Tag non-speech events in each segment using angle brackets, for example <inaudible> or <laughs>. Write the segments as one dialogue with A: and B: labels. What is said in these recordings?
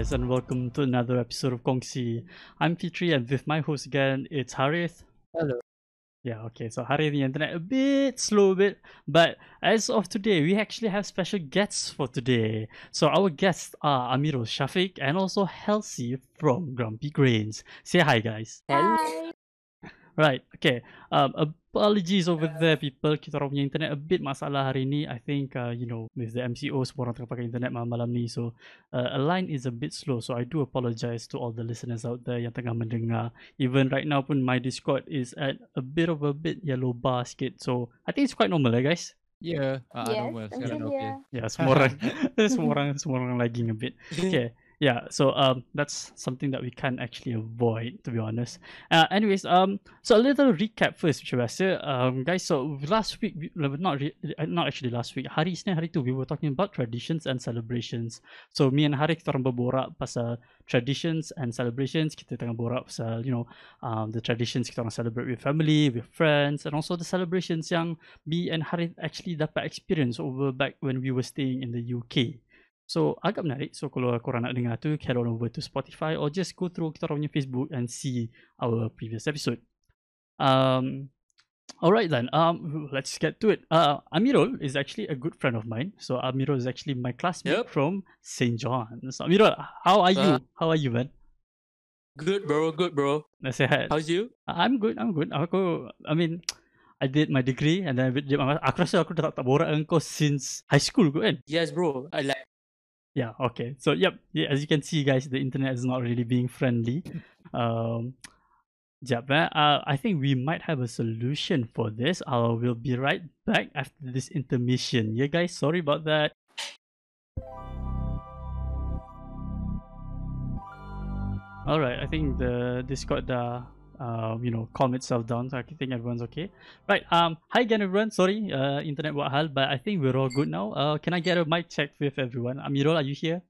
A: Hello, guys, and welcome to another episode of Kongsi. I'm Fitri, and with my host again, it's Harith.
B: Hello.
A: Yeah, okay, so Harith, the internet a bit slow, a bit, but as of today, we actually have special guests for today. So our guests are Amirul Shafiq and also Halsey from Grumpy Grains. Say hi, guys.
C: Hi.
A: Right, okay. Um, apologies over there, people. Kita orang punya internet a bit masalah hari ni. I think, uh, you know, with the MCO, semua orang tengah pakai internet malam-malam ni. So, uh, a line is a bit slow. So, I do apologize to all the listeners out there yang tengah mendengar. Even right now pun, my Discord is at a bit of a bit yellow bar sikit. So, I think it's quite normal, eh, guys?
B: Yeah, uh,
C: yes,
B: normal. Sekarang okay.
A: Yeah, semua orang, <laughs> semua orang, semua orang lagging a bit. <laughs> Okay. Yeah, so um, that's something that we can't actually avoid, to be honest. Uh, anyways, um, so a little recap first, macam biasa, um, guys. So last week, we- not re- uh, not actually last week, hari Isnin hari tu, we were talking about traditions and celebrations. So me and Hari kita orang berborak pasal traditions and celebrations. Kita tengah borak pasal, you know, um, the traditions kita orang celebrate with family, with friends, and also the celebrations yang me and Hari actually dapat experience over back when we were staying in the UK. So agak menarik. So kalau korang nak dengar tu, head on over to Spotify or just go through kita orang punya Facebook and see our previous episode. Um, alright then. Um, let's get to it. Uh, Amirul is actually a good friend of mine. So Amirul is actually my classmate
D: Yep.
A: from St. John's. So Amirul, how are you?
D: Uh,
A: how are you, man?
D: Good bro, good bro.
A: Nasihat.
D: How's you?
A: I'm good, I'm good. Aku, I mean, I did my degree and then I did my, aku rasa aku dah tak, tak borak dengan kau since high school kot kan?
D: Yes bro. I like
A: Yeah, okay. So yep, yeah, as you can see guys, the internet is not really being friendly. Um Jap, eh, uh, I think we might have a solution for this. I will be right back after this intermission. Yeah, guys, sorry about that. Alright, I think the Discord dah, uh, you know, calm itself down. So I think everyone's okay. Right. Um. Hi again, everyone. Sorry, uh, internet buat hal, but I think we're all good now. Uh, can I get a mic check with everyone? Amirul, are you here?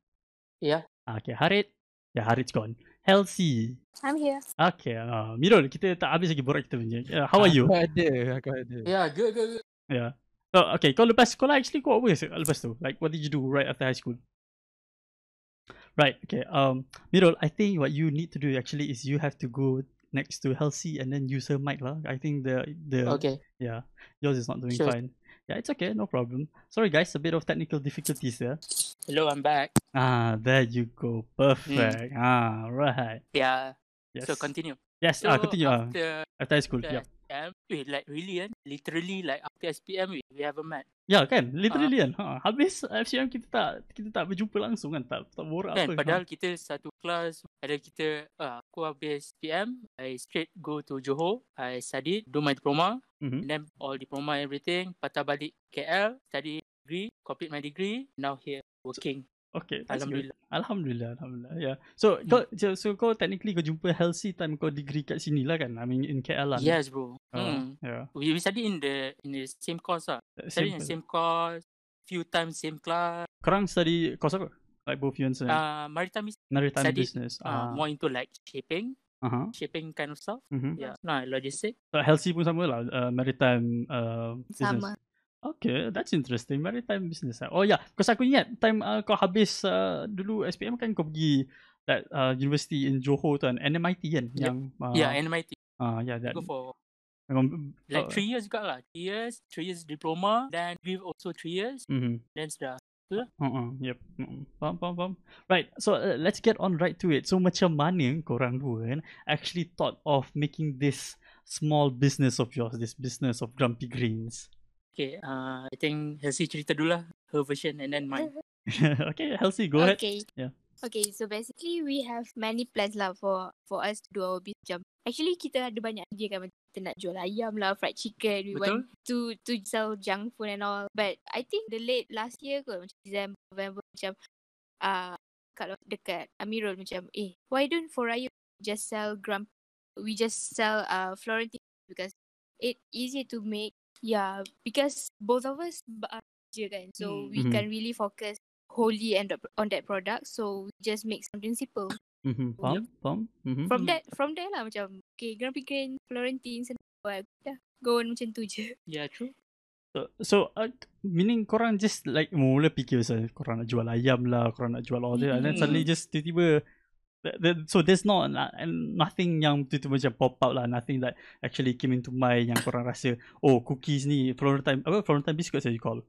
D: Yeah.
A: Okay, Harit. Yeah, Harit's gone. Halsey.
C: I'm here.
A: Okay, uh, Mirul, kita tak habis lagi borak kita punya. Uh, how are you?
B: Aku ada, aku ada.
D: Yeah, good, good, good.
A: Yeah. So, okay, kau lepas sekolah actually kau apa se- lepas tu? Like, what did you do right after high school? Right, okay. Um, Mirul, I think what you need to do actually is you have to go next to Halsey and then use her mic lah. I think the the
D: Okay.
A: yeah yours is not doing
D: Sure.
A: fine. Yeah, it's okay, no problem. Sorry guys, a bit of technical difficulties there.
D: Hello, I'm back.
A: Ah, there you go, perfect. Ah, right.
D: Yeah.
A: Yes.
D: So continue.
A: yes.
D: So
A: ah, continue. ah.
D: after
A: after high school.
D: after
A: Yeah.
D: SPM, wait, like really, eh? literally like after SPM, we, we haven't met.
A: Ya kan, literally kan. Ha, habis FCM kita tak kita tak berjumpa langsung kan, tak tak borak
D: Kan,
A: apa.
D: padahal kita satu kelas, ada kita, uh, aku habis SPM, I straight go to Johor, I studied, do my diploma,
A: Ha. Mhm.
D: and then all diploma everything, patah balik KL, study degree, complete my degree, now here working.
A: Okay.
D: Alhamdulillah.
A: Alhamdulillah, alhamdulillah. Yeah. So kau so, so kau technically kau jumpa Halsey time kau degree kat sini lah kan? I mean in KL lah.
D: Yes, bro.
A: Uh,
D: Hmm.
A: yeah.
D: We, we study in the in the same course lah. Study in the
A: Same.
D: same course, few times same class.
A: Korang study course apa? Like both you and Sunil?
D: Uh, maritime is
A: Maritime
D: study,
A: business.
D: uh,
A: Ah.
D: more into like shaping,
A: Uh-huh.
D: shaping kind of stuff.
A: Mhm.
D: Yeah, no, logistic.
A: So Halsey pun sama lah, uh, maritime uh, business.
C: Sama.
A: Okay, that's interesting. Maritime business. ah. Oh yeah, because aku ingat time uh, kau habis uh, dulu SPM kan kau pergi that uh, university in Johor tu kan, NMIT kan?
D: Yep.
A: Yang uh,
D: yeah, NMIT.
A: uh, yeah, that
D: Go for like
A: uh,
D: three years juga lah. Three years, three years diploma, then give also three years,
A: mhm.
D: then sudah.
A: Uh-uh, yep. Uh-uh. Faham, faham, faham. Right, so uh, let's get on right to it. So macam mana korang dua kan actually thought of making this small business of yours, this business of Grumpy Greens?
D: Okay, uh, I think Halsey cerita dulu lah, her version and then mine. <laughs>
A: okay, Halsey, go ahead.
C: okay.
A: Yeah.
C: Okay, so basically we have many plans lah for for us to do our business. Macam, actually kita ada banyak idea kan macam kita nak jual ayam lah, fried chicken. We
D: Betul.
C: want to to sell junk food and all. But I think the late last year kot macam December, November macam uh, kalau dekat Amirul macam eh why don't for Raya just sell gram we just sell uh Florentine because it easy to make yeah because both of us are je kan so
D: Hmm.
C: we
A: Mhm.
C: can really focus wholly and on that product so we just make something simple
A: Mm-hmm. Faham, faham. Mm-hmm.
C: from
D: Hmm.
C: that from there lah macam okay Grand Pican Florentine senang buat dah go on macam tu je <laughs>
D: Yeah, true.
A: So, so uh, meaning korang just like mula fikir pasal korang nak jual ayam lah, korang nak jual all that, and then suddenly
D: Mm.
A: just tiba-tiba so there's not and nothing yang tiba-tiba macam pop out lah, nothing that actually came into mind yang korang rasa oh cookies ni Florentine apa Florentine biscuits as you call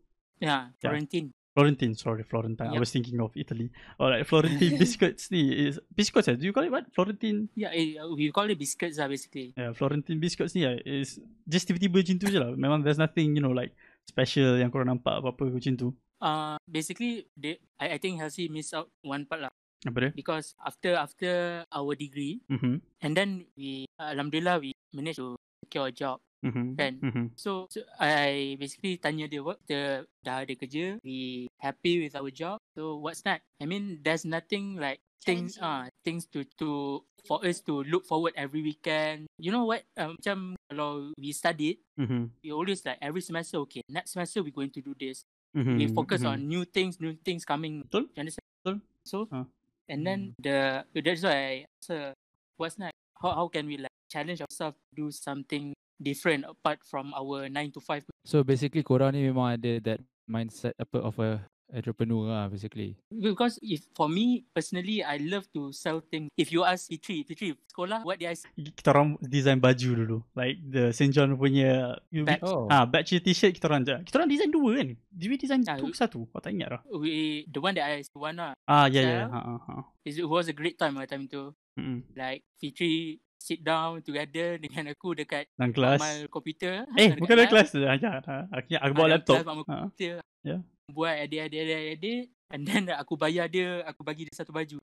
D: Yeah,
A: Yeah.
D: Florentine.
A: Florentine sorry Florentine I
D: Yep.
A: was thinking of Italy alright Florentine <laughs> biscuits ni is biscuits eh? do you call it what Florentine
D: Yeah, eh, we call it biscuits lah basically.
A: Yeah, Florentine biscuits ni uh, is just tiba-tiba macam tu je lah. Memang there's nothing, you know, like special yang korang nampak apa-apa macam tu.
D: Uh, basically, they, I, I think Halsey missed out one part lah
A: Apa dia?
D: because after after our degree
A: Mhm.
D: and then we alhamdulillah we managed to secure a job.
A: Mhm.
D: Kan?
A: Mhm.
D: So, so I basically tanya dia what the dah ada kerja, we happy with our job. So what's next? I mean, there's nothing like things ah
C: Challenging.
D: things to to for us to look forward every weekend. You know what? Um, macam kalau we studied,
A: Mhm.
D: we always like every semester. Okay, next semester we're going to do this.
A: Mhm.
D: We focus
A: Mhm.
D: on new things, new things coming.
A: Betul.
D: You understand?
A: Betul.
D: So
A: Ah.
D: And then the that's why I what's next? How how can we like challenge ourselves to do something different apart from our nine to five
B: So basically korang ni memang ada that mindset apa of a entrepreneur lah basically.
D: Because if for me personally, I love to sell things. If you ask Fitri, Fitri sekolah, what did I say?
A: Kita orang design baju dulu. Like the St. John punya
D: Badge.
B: Oh.
A: Ah, badge t-shirt kita orang je. Kita orang design dua kan? Did we design
D: Ah,
A: tu ke satu? Aku tak ingat lah.
D: We the one that I one lah.
A: Ah, ya, ya.
D: Sell.
A: Ha, ha, ha.
D: It was a great time at time tu.
A: Mm-mm.
D: Like Fitri sit down together <laughs> dengan aku dekat
A: Dalam kelas.
D: amal komputer.
A: Eh, <laughs> bukan dalam kelas. Ah, ya, ah, Akhirnya aku
D: Ah,
A: bawa laptop.
D: kelas
A: Ha.
D: komputer. Buat edit, edit, edit, edit. And then <laughs> aku bayar dia, aku bagi dia satu baju.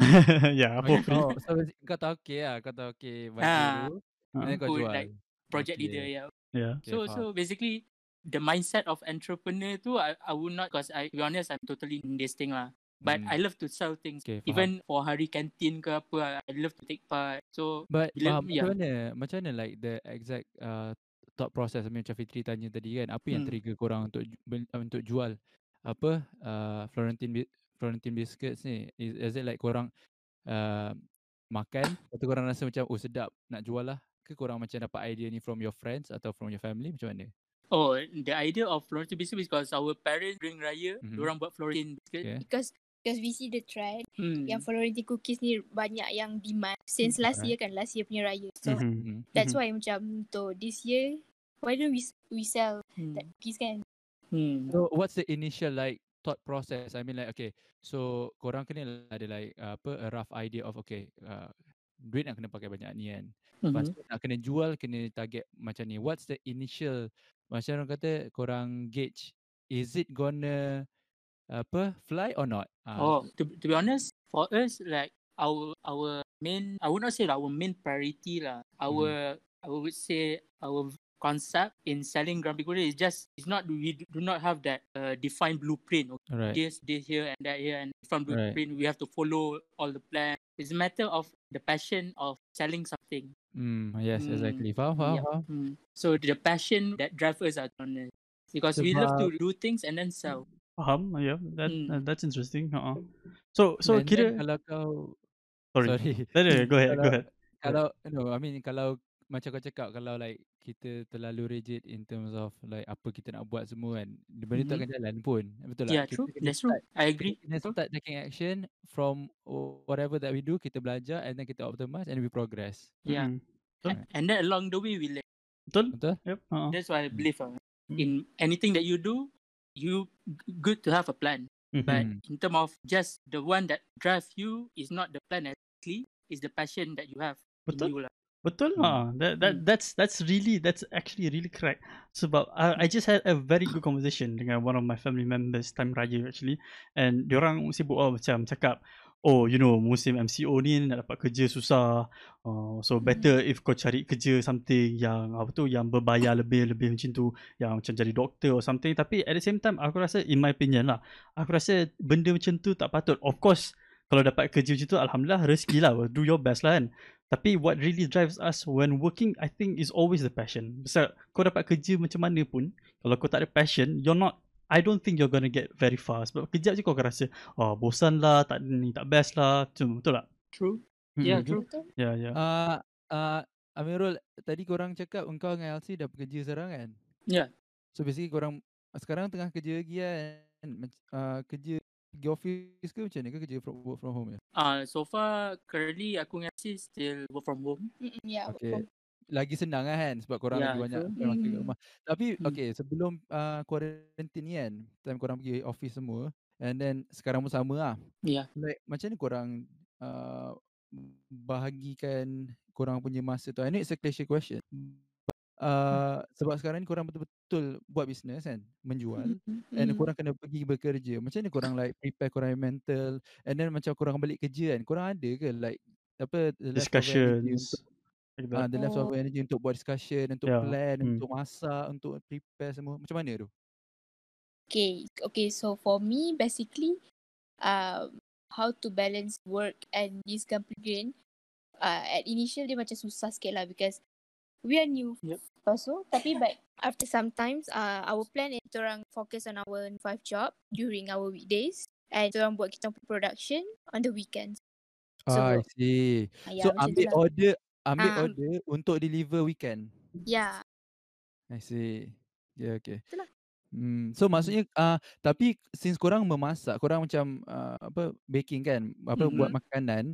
D: <laughs>
A: ya, apa free.
B: Oh, so kau tahu okay lah, kau tahu okay baju tu. And then kau jual.
D: like Project
B: Okay.
D: leader, yeah.
A: Ya.
B: Okay,
D: So
B: faham.
D: so basically the mindset of entrepreneur tu I, I would not because I to be honest I'm totally in this thing lah. But
B: Hmm.
D: I love to sell things.
B: Okay, faham.
D: Even for hari canteen ke apa, I love to take part. So
B: But
D: Bila-
B: faham,
D: yeah.
B: macam mana macam mana like the exact uh, thought process I mean, macam Fitri tanya tadi kan apa yang
D: Hmm.
B: trigger korang untuk uh, untuk jual apa uh, Florentine Florentine biscuits ni is, is it like korang uh, makan atau korang rasa macam oh sedap nak jual lah ke korang macam dapat idea ni from your friends atau from your family macam mana
D: oh the idea of Florentine biscuit because our parents during raya,
B: Mhm.
D: mm-hmm. buat Florentine biscuit.
B: okay
C: Because because we see the trend
D: Hmm.
C: yang Florentine cookies ni banyak yang demand since last year kan last year punya raya. So
B: hmm.
C: that's
A: Mhm.
C: why macam untuk this year why don't we we sell
D: Hmm.
C: that cookies kan?
D: Hmm.
B: So what's the initial like thought process? I mean like okay, so korang kena ada like uh, apa a rough idea of okay, uh, duit nak kena pakai banyak ni kan. Lepas
D: Mhm.
B: tu nak kena jual kena target macam ni. What's the initial macam orang kata korang gauge is it gonna apa fly or not? Ah,
D: Oh, to, to be honest, for us, like our our main, I would not say our main priority lah. Our I would say our concept in selling Grand Prix is just it's not we do not have that uh, defined blueprint. Okay,
B: Alright.
D: this this here and that here and from
B: Right.
D: blueprint we have to follow all the plan. It's a matter of the passion of selling something.
B: Mm, yes,
D: Mm,
B: exactly. Faham, faham,
D: yeah.
B: faham.
D: Mm. So the passion that drives us are on it. Because we love to do things and then sell.
A: Faham? Ya, that,
D: Hmm.
A: uh, that's interesting. Ha. So, so
B: And then
A: kira
B: kalau kau
A: sorry.
B: sorry.
A: No, no, no, go ahead, go
B: Kalau-
A: ahead.
B: Kalau no, I mean kalau macam kau cakap kalau like kita terlalu rigid in terms of like apa kita nak buat semua kan benda tu
D: Mhm.
B: akan jalan pun betul tak
D: Yeah,
B: Kita
D: true.
B: kena
D: That's true.
B: start-
D: I agree.
B: kita
D: Betul.
B: start taking action from whatever that we do kita belajar and then kita optimize and we progress
D: Yeah.
A: Mm.
D: A- And then along the way we learn.
A: Betul?
B: betul
A: Yep. Ha.
D: That's why I believe uh,
A: Mm.
D: in anything that you do, you good to have a plan. But
B: Mhm.
D: in terms of just the one that drive you is not the plan exactly, is the passion that you have in
A: Betul.
D: you lah.
A: Betul
B: Hmm.
A: lah. That that
D: Hmm.
A: that's that's really that's actually really correct. Sebab I, I just had a very good conversation dengan one of my family members time raya actually, and diorang sibuk oh, macam cakap, oh you know musim MCO ni nak dapat kerja susah, uh, so better if kau cari kerja something yang apa tu yang berbayar lebih lebih macam tu, yang macam jadi doktor or something. Tapi at the same time aku rasa in my opinion lah, aku rasa benda macam tu tak patut. Of course kalau dapat kerja macam tu alhamdulillah rezeki lah do your best lah kan tapi what really drives us when working I think is always the passion sebab kau dapat kerja macam mana pun kalau kau tak ada passion you're not I don't think you're gonna get very far sebab kejap je kau akan rasa oh bosan lah tak ni tak best lah Macam- betul tak
D: True.
A: Mm-mm.
D: Yeah,
B: Mhm.
D: true.
C: Betul?
A: ya ya
B: uh, uh, Amirul tadi korang cakap engkau dengan Elsie dah bekerja sekarang kan
D: Yeah.
B: So basically korang sekarang tengah kerja lagi kan? Uh, kerja pergi office ke macam ni ke kerja from, work from home ya?
D: Uh, so far, currently aku dengan Sis still work from home.
C: Mm-mm, yeah, work
B: Okay.
C: from-
B: Lagi senang lah kan sebab korang
D: Ya,
B: lagi banyak makan kat
C: Hmm.
B: rumah. Tapi
D: Hmm.
B: okay sebelum uh, quarantine ni kan, time korang pergi office semua and then sekarang pun sama lah.
D: Ya.
B: Like macam ni korang uh, bahagikan korang punya masa tu. I know it's a cliche question. Uh, sebab sekarang ni korang betul-betul buat business kan, menjual and
C: Mm.
B: korang kena pergi bekerja. Macam ni korang like prepare korang mental and then macam korang balik kerja kan, korang ada ke like apa untuk
A: Discussions.
B: Ah,
A: that.
B: the leftover
C: Oh.
B: energy untuk buat discussion, untuk
A: Yeah.
B: plan,
A: Hmm.
B: untuk masak, untuk prepare semua. Macam mana tu?
C: Okay, okay. So for me, basically, um, how to balance work and this company. Uh, at initial dia macam susah sikit lah because we are new.
D: Yep.
C: Lepas tu, tapi but after sometimes, uh, our plan is orang focus on our five job during our weekdays and orang buat kita punya production on the weekends. So,
B: Ah, I see.
C: Ah, ya,
B: So ambil
C: lah.
B: order, ambil
C: Ah.
B: order untuk deliver weekend.
C: Yeah.
B: I see. Yeah, okay.
C: Itulah.
B: Hmm. So maksudnya uh, tapi since korang memasak, korang macam uh, apa baking kan, apa buat
D: Mhm.
B: makanan.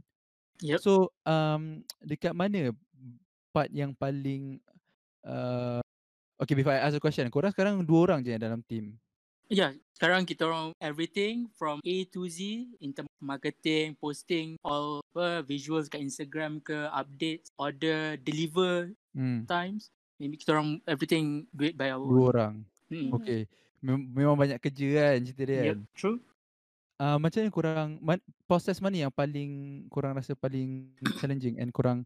D: Yep.
B: So um dekat mana part yang paling uh, Okay, before I ask the question, korang sekarang dua orang je dalam team.
D: Ya, sekarang kita orang everything from A to Z in terms of marketing, posting, all apa, visuals kat Instagram ke, updates, order, deliver
B: Hmm.
D: times. Maybe kita orang everything do it by our
B: Dua orang.
D: Hmm.
B: Okay. Mem- memang banyak kerja kan cerita dia
D: Yep,
B: kan.
D: true.
B: Uh, macam ni korang man, proses mana yang paling korang rasa paling challenging and korang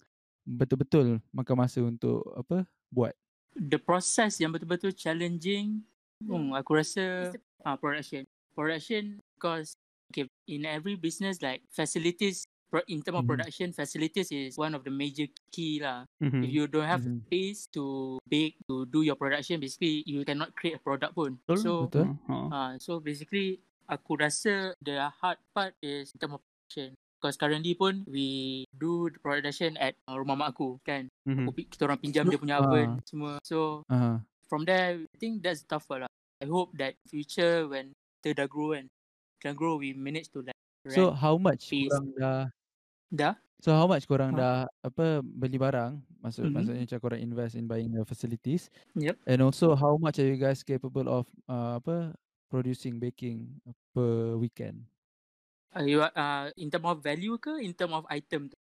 B: betul-betul makan masa untuk apa buat?
D: The process yang betul-betul challenging, hmm, aku rasa
C: the-
D: uh, production. Production because okay, in every business like facilities pro- in terms of
B: Mhm.
D: production, facilities is one of the major key lah.
A: Mhm.
D: If you don't have
B: Mhm.
D: space to bake, to do your production, basically you cannot create a product pun.
A: Betul,
D: So,
B: Betul.
D: Uh, so basically aku rasa the hard part is in terms of production. Because currently pun we do the production at uh, rumah mak aku kan.
A: Mhm.
D: Aku Kita orang pinjam dia punya
B: Ah.
D: oven semua. So
B: Uh,
D: from there, I think that's tougher lah. I hope that future when kita dah grow kan, can grow we manage to like
B: so how much
D: space.
B: korang dah
D: dah.
B: So how much korang
D: Huh?
B: dah apa beli barang? Maksud
D: Mhm.
B: maksudnya macam korang invest in buying the facilities.
D: Yep.
B: And also how much are you guys capable of uh, apa producing baking per weekend?
D: Uh, you are, uh, in term of value ke in term of item tu?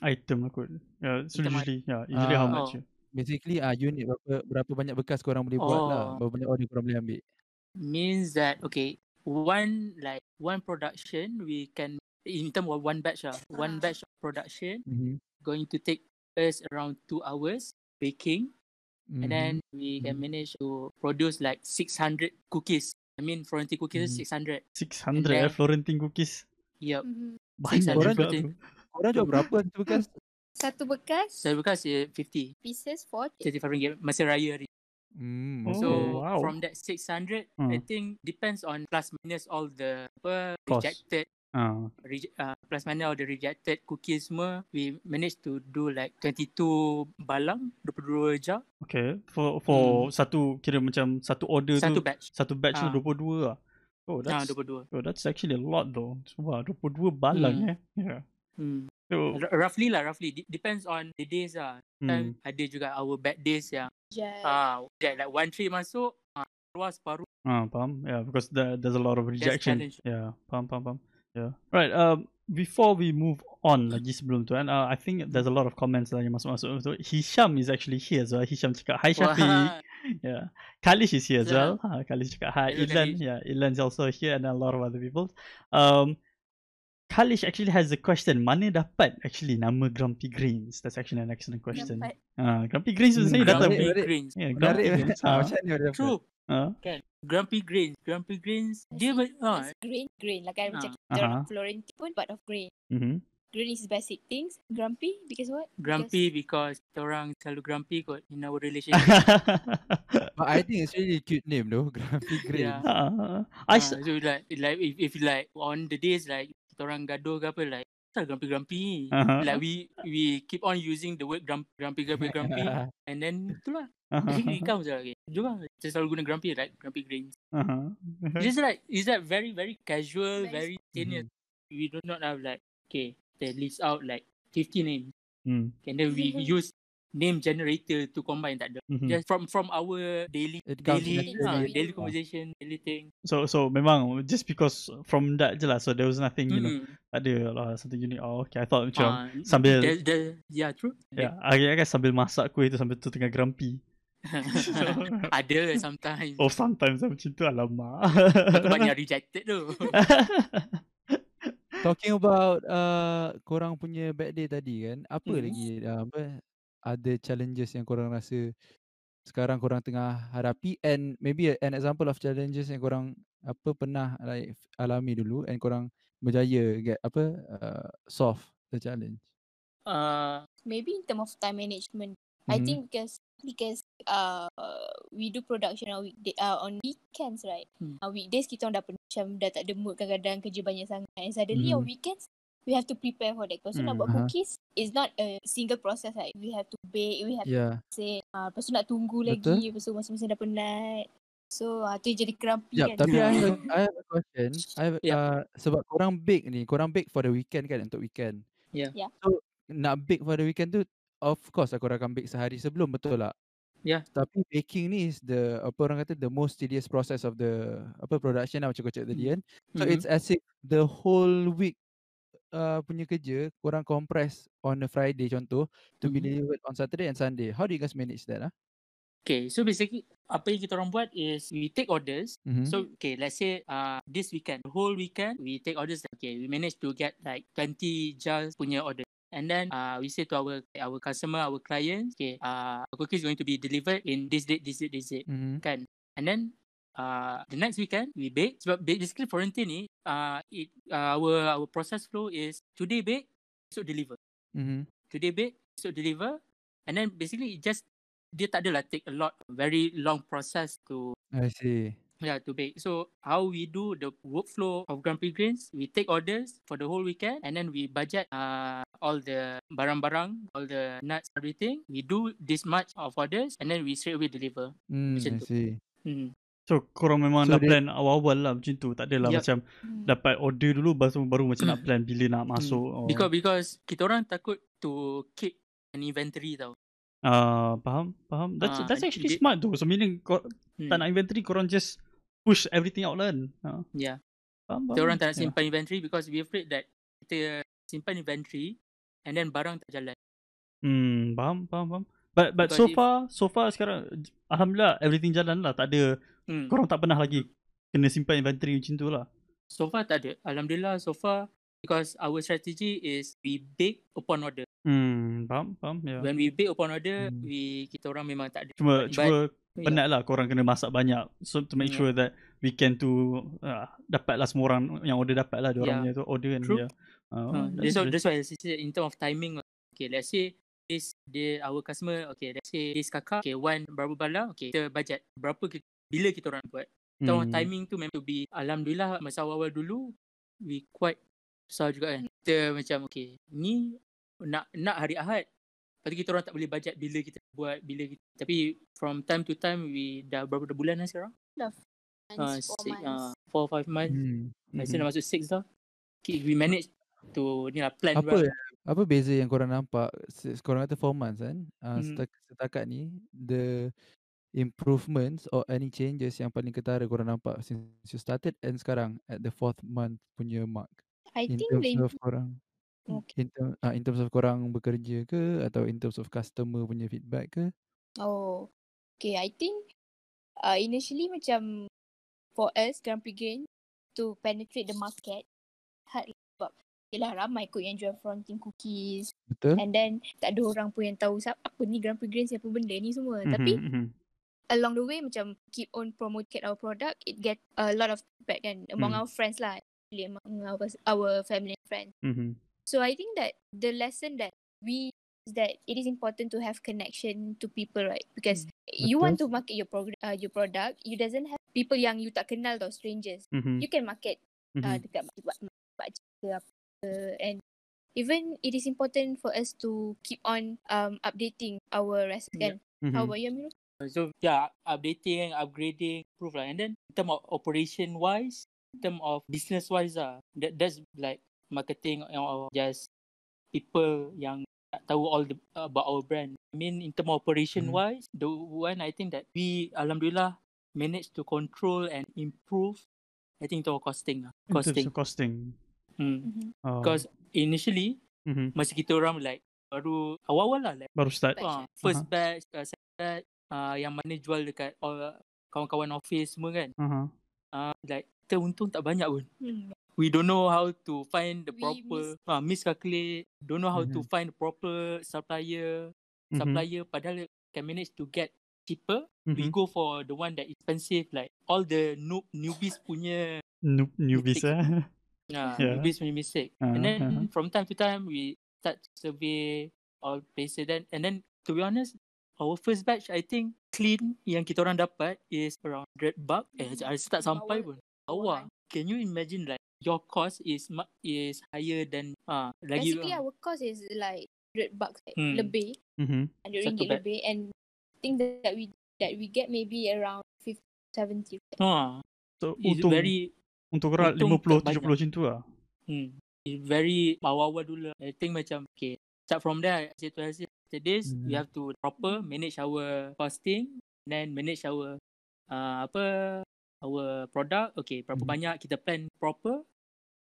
A: Item aku. Yeah, so
D: Item
A: usually, yeah, usually how
B: Ah,
A: much?
D: Oh.
A: yeah.
B: Basically ah uh, unit berapa berapa banyak bekas korang boleh buat lah.
D: Oh.
B: Berapa banyak order korang boleh ambil.
D: Means that okay, one like one production we can in term of one batch lah. One batch of production
B: Mhm.
D: going to take us around two hours baking, and then we can
B: Mhm.
D: manage to produce like six hundred cookies. I mean Florentine cookies six hundred.
A: 600 eh,
D: then-
A: Florentine cookies.
D: Yep.
C: Mhm.
A: Banyak
B: Korang
A: juga
D: Florentine-
A: tu.
B: Korang jual berapa satu bekas?
C: Satu bekas,
D: So because uh, fifty.
C: pieces for
D: Thirty five ringgit masa raya hari.
B: Hmm.
A: Oh,
D: So
B: okay.
A: wow.
D: from that 600, I
A: Hmm.
D: think depends on plus minus all the apa,
A: Cost.
D: rejected,
A: Ah,
D: reje- uh, plus minus all the rejected cookies semua. We managed to do like 22 balang, 22 jar,
A: okay. For for satu kira macam satu order
D: satu
A: tu
D: batch.
A: satu batch tu
D: Ah.
A: 22 lah. Oh,
D: Ah,
A: that's
D: 22.
A: oh, that's actually a lot though. Wah, 22 balang
D: Hmm.
A: eh. Yeah.
D: Hmm.
A: So,
D: R- roughly lah, roughly. D- depends on the days lah. Kan
A: hmm.
D: ada juga our bad days yang
C: jet.
D: ah that like one tree masuk, ah keluar separuh.
A: Ah, faham. Yeah, because there, there's a lot of rejection. Yeah, faham, faham, faham. Yeah. Right. Um, before we move on lagi sebelum tu kan, uh, I think there's a lot of comments lah yang masuk-masuk tu. Hisham is actually here as well. Hisham cakap, Hi Syafiq.
D: Wah, <laughs>
A: Yeah. Kalish is here as well. Ha, Kalish cakap hi.
D: Hello,
A: Ilan, yeah, Ilan's also here and a lot of other people. Um, Kalish actually has a question. Mana dapat actually nama Grumpy Greens? That's actually an excellent question.
C: Dapat.
A: Ah, Grumpy Greens tu sebenarnya datang.
B: Grumpy-
D: Grumpy Greens.
A: Yeah,
B: Menarik.
A: Grumpy Greens.
B: Ah,
A: Ah,
B: macam mana dia dapat?
D: True.
A: ah.
D: Grumpy Greens. Grumpy Greens. Dia
C: It's-
D: ber- ah,
C: green, green. Like kan macam kita orang
A: Aha.
C: Florentine pun part of green.
A: Mhm.
C: Green is basic things. Grumpy because what?
D: grumpy because kita orang selalu grumpy kot in our relationship. <laughs>
B: But I think it's really cute name though. Grumpy Green.
D: Yeah.
A: Ah, I s-
D: so like like if, if like on the days like kita orang gaduh ke apa like grumpy grumpy?
A: Aha.
D: Like we we keep on using the word grump, grumpy grumpy grumpy <laughs> and then itulah
A: Ah,
D: it comes lah okay. jom lah, kita selalu guna Grumpy, right? Grumpy Grains.
A: Uh-huh.
D: It's like, it's like very, very casual,
C: Very
D: very senior.
B: Mhm.
D: We do not have like, okay, they list out like 50 names.
A: Hmm.
D: And then we <laughs> use name generator to combine tak ada.
A: Mhm.
D: Just from from our daily
B: It comes
D: daily ah,
C: Yeah.
D: daily conversation, daily thing.
A: So so memang just because from that je lah. So there was nothing you know.
D: Mm.
A: Tak ada lah something unique. Oh, okay. I thought macam
D: Ah,
A: sambil-
D: the, the, yeah, true.
A: yeah, kan sambil masak kuih tu sambil tu tengah grumpy. <laughs>
D: ada sometimes.
A: Oh sometimes macam tu alamak.
D: Banyak <laughs> rejected tu.
B: Talking about uh, korang punya bad day tadi kan, apa
D: Mhm.
B: lagi uh, apa ada challenges yang korang rasa sekarang korang tengah hadapi and maybe an example of challenges yang korang apa pernah like alami dulu and korang berjaya get apa uh, solve the challenge.
D: uh,
C: Maybe in terms of time management. I
B: Mhm.
C: think because because uh we do production on weekday uh, on weekends right.
D: Hmm.
C: Uh, weekdays kita orang dah pen- macam dah tak ada mood kadang-kadang kerja banyak sangat. And suddenly on
B: Mhm.
C: weekends we have to prepare for that. Lepas tu nak
A: Hmm,
C: buat
B: aha.
C: cookies is not a single process right. We have to bake, we have
B: Yeah.
C: to say, uh, lepas tu nak tunggu
B: Betul.
C: lagi, lepas tu masing-masing dah penat. So uh, tu jadi grumpy
B: Yep,
C: kan.
B: tapi I have, a, I have a question. I have,
D: Yeah.
B: uh, sebab korang bake ni, korang bake for the weekend kan untuk weekend.
D: Yeah.
C: Yeah.
B: So nak bake for the weekend tu, of course lah korang akan bake sehari sebelum betul tak?
D: Yeah.
B: Tapi baking ni is the apa orang kata the most tedious process of the apa production lah macam kau cakap tadi kan. So
D: Mhm.
B: it's as if the whole week uh, punya kerja korang compress on a Friday contoh to be
D: Mhm.
B: delivered on Saturday and Sunday. How do you guys manage that ah?
D: Okay, so basically apa yang kita orang buat is we take orders.
B: Mm-hmm.
D: So okay, let's say uh this weekend, the whole weekend we take orders. Okay, we manage to get like 20 jars punya order. And then uh, we say to our our customer, our clients, okay, uh, cookie is going to be delivered in this date, this date, this date,
B: mm-hmm.
D: kan? And then uh, the next weekend we bake. Sebab ba- basically Florentine ni, uh, it uh, our our process flow is today bake, so deliver.
B: Mm-hmm.
D: Today bake, so deliver. And then basically it just dia tak adalah take a lot very long process to
B: I see.
D: Yeah to bake. So how we do the workflow of Grumpy Grains, we take orders for the whole weekend and then we budget uh all the barang-barang, all the nuts, everything. We do this much of orders and then we straight away deliver.
B: Mm,
D: Macam
B: I
D: tu.
B: see.
D: Hmm.
A: So korang memang
B: So
A: dah
B: dia-
A: plan awal-awal lah macam tu. Tak adalah
D: Yup.
A: macam
C: Hmm.
A: dapat order dulu baru baru macam nak plan bila nak
D: Hmm.
A: masuk. Oh.
D: Because because kita orang takut to keep an inventory tau.
A: Ah, faham, faham. That's
D: Ah,
A: that's actually
D: dia-
A: smart tu. So meaning kau
D: Hmm.
A: tak nak inventory korang just push everything out kan. Ha.
D: Yeah.
A: Faham,
D: Kita
A: faham.
D: orang tak nak
A: Yeah.
D: simpan inventory because we afraid that kita simpan inventory and then barang tak jalan.
A: Hmm, faham, faham, faham. But but
D: Because
A: so
D: if-
A: far, so far sekarang alhamdulillah everything jalan lah. Tak ada
D: Hmm.
A: korang tak pernah lagi kena simpan inventory macam tu lah.
D: So far tak ada. Alhamdulillah so far because our strategy is we bake upon order.
A: Hmm, faham, faham. Ya.
D: When we bake upon order,
B: Hmm.
D: we kita orang memang tak ada.
A: Cuma cuma
D: yeah.
A: penat lah korang kena masak banyak so to make
D: Yeah.
A: sure that weekend tu uh, dapat lah semua orang yang order dapat lah dia orang
D: Yeah.
A: punya tu order kan
D: True.
A: yeah. Uh,
D: Uh,
A: that's
D: that's, that's why in terms of timing. Okay, let's say this dia our customer. Okay, let's say this kakak. Okay, one berapa bala. Okay, kita budget berapa kita, bila kita orang buat. Of
A: Hmm.
D: timing tu memang to be alhamdulillah masa awal-awal dulu we quite susah juga kan. Kita macam okay, ni nak nak hari Ahad. Lepas tu kita orang tak boleh budget bila kita buat bila kita. Tapi from time to time we dah berapa dah bulan lah sekarang? Uh,
C: Months, four
D: six,
C: months.
D: uh, four five months.
B: Hmm.
D: Mm-hmm.
A: Mhm.
D: dah masuk six dah. Okay, we manage to ni lah plan
B: Apa
D: well.
B: apa beza yang korang nampak korang kata 4 months kan uh,
D: Mhm.
B: setakat, setakat ni the improvements or any changes yang paling ketara korang nampak since you started and sekarang at the fourth month punya mark
C: I
B: in
C: think
B: terms
C: the
B: of korang
C: Okay.
B: in, term, uh, in terms of korang bekerja ke atau in terms of customer punya feedback ke
C: Oh, okay. I think uh, initially macam for us Grumpy Grain to penetrate the market hard sebab yelah ramai kot yang jual fronting cookies
B: betul
C: and then tak ada orang pun yang tahu siapa apa ni Grumpy Grain siapa benda ni semua.
A: Mhm,
C: Tapi
A: mhm.
C: along the way macam keep on promote our product it get a lot of feedback kan among
A: Hmm.
C: our friends lah among our, our family and friends.
A: Mhm.
C: So I think that the lesson that we is that it is important to have connection to people, right? Because you want to market your prog- uh, your product, you doesn't have people yang you tak kenal tau, strangers.
A: Mhm,
C: You can market uh,
A: mhm.
C: dekat mak mak and even it is important for us to keep on um updating our recipe.
A: Yeah.
C: Kan? How about you, Amirul?
D: So yeah, updating, upgrading, improve lah. And then in term of operation wise, in term of business wise lah, that that's like marketing or just people yang tak tahu all the about our brand. I mean in term of operation
B: Mhm.
D: wise, the one I think that we alhamdulillah managed to control and improve. I think to our costing lah. Costing.
A: of costing.
D: Hmm.
C: Mhm.
A: Uh,
D: Because initially
A: mhm.
D: masa kita orang like baru awal-awal lah like
A: baru start.
D: Uh, first
A: Aha.
D: batch, uh, second batch, uh, yang mana jual dekat all, kawan-kawan office semua kan.
A: Uh-huh.
D: Uh, like kita untung tak banyak pun.
C: Hmm.
D: We don't know how to find the
C: We
D: proper
C: miss-
D: uh, miscalculate, don't know how to
B: Mhm.
D: find the proper supplier,
A: Mhm.
D: supplier padahal can manage to get cheaper. We
A: Mhm.
D: go for the one that expensive like all the noob newbies punya
A: Noob, newbies eh.
D: uh, <laughs>
A: Yeah.
D: newbies punya mistake.
A: Uh,
D: and then
A: uh-huh.
D: from time to time we start to survey all places then and then to be honest our first batch I think clean yang kita orang dapat is around 100 buck eh
C: Hmm.
D: I start sampai pun bawah can you imagine like your cost is is higher than ah uh, lagi
C: Basically our cost is like 100 bucks like,
D: Hmm.
C: lebih,
A: Mhm.
C: 100
D: Satu
C: ringgit
D: bag.
C: lebih and I think that we that we get maybe around 50 70
D: ha
A: So
D: it's
A: untung
D: very
A: untuk
D: untung
A: 50
D: tak
A: 70 macam tu lah.
D: hmm it's very awal-awal dulu I think macam okay start from there I say to Hasil after this we
B: Hmm.
D: have to proper manage our costing then manage our uh, apa our product okay berapa
B: Hmm.
D: banyak kita plan proper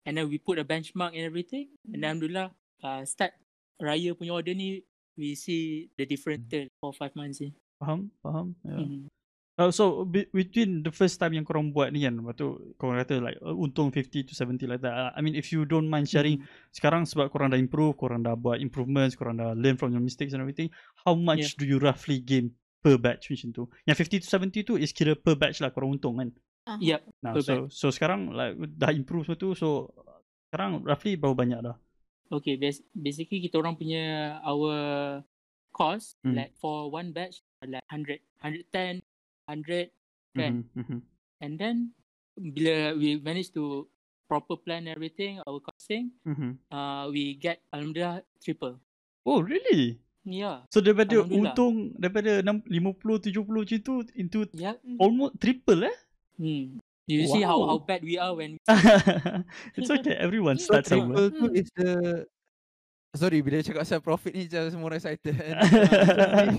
D: and then we put a benchmark and everything and then alhamdulillah uh, start raya punya order ni we see the different turn for 5 months ni
A: Faham? Faham? Yeah.
D: Mhm.
A: Uh, so be- between the first time yang korang buat ni kan, lepas tu korang kata like uh, untung 50 to 70 like that. Uh, I mean if you don't mind sharing
D: Mhm.
A: sekarang sebab korang dah improve, korang dah buat improvements, korang dah learn from your mistakes and everything, how much do you roughly gain per batch macam tu? Yang 50 to 70 tu is kira per batch lah korang untung kan?
C: Uh
D: Yep.
A: Nah, so so sekarang like dah improve semua tu, so sekarang roughly berapa banyak dah?
D: Okay, bas- basically kita orang punya our cost
A: Hmm.
D: like for one batch like 100, 110, 100 Kan?
A: Mhm, mhm.
D: and then bila we manage to proper plan everything our costing
A: Mhm.
D: uh, we get alhamdulillah triple.
A: Oh really?
D: Yeah.
A: So daripada untung daripada 6, 50 70 macam tu into
D: Yep.
A: almost triple eh?
D: Hmm. You see how how
A: Wow.
D: bad we are when <laughs>
A: It's okay. Everyone
C: So
A: starts somewhere.
B: Triple tu
C: Hmm.
B: is the Sorry bila cakap pasal profit ni macam semua orang excited kan. Tapi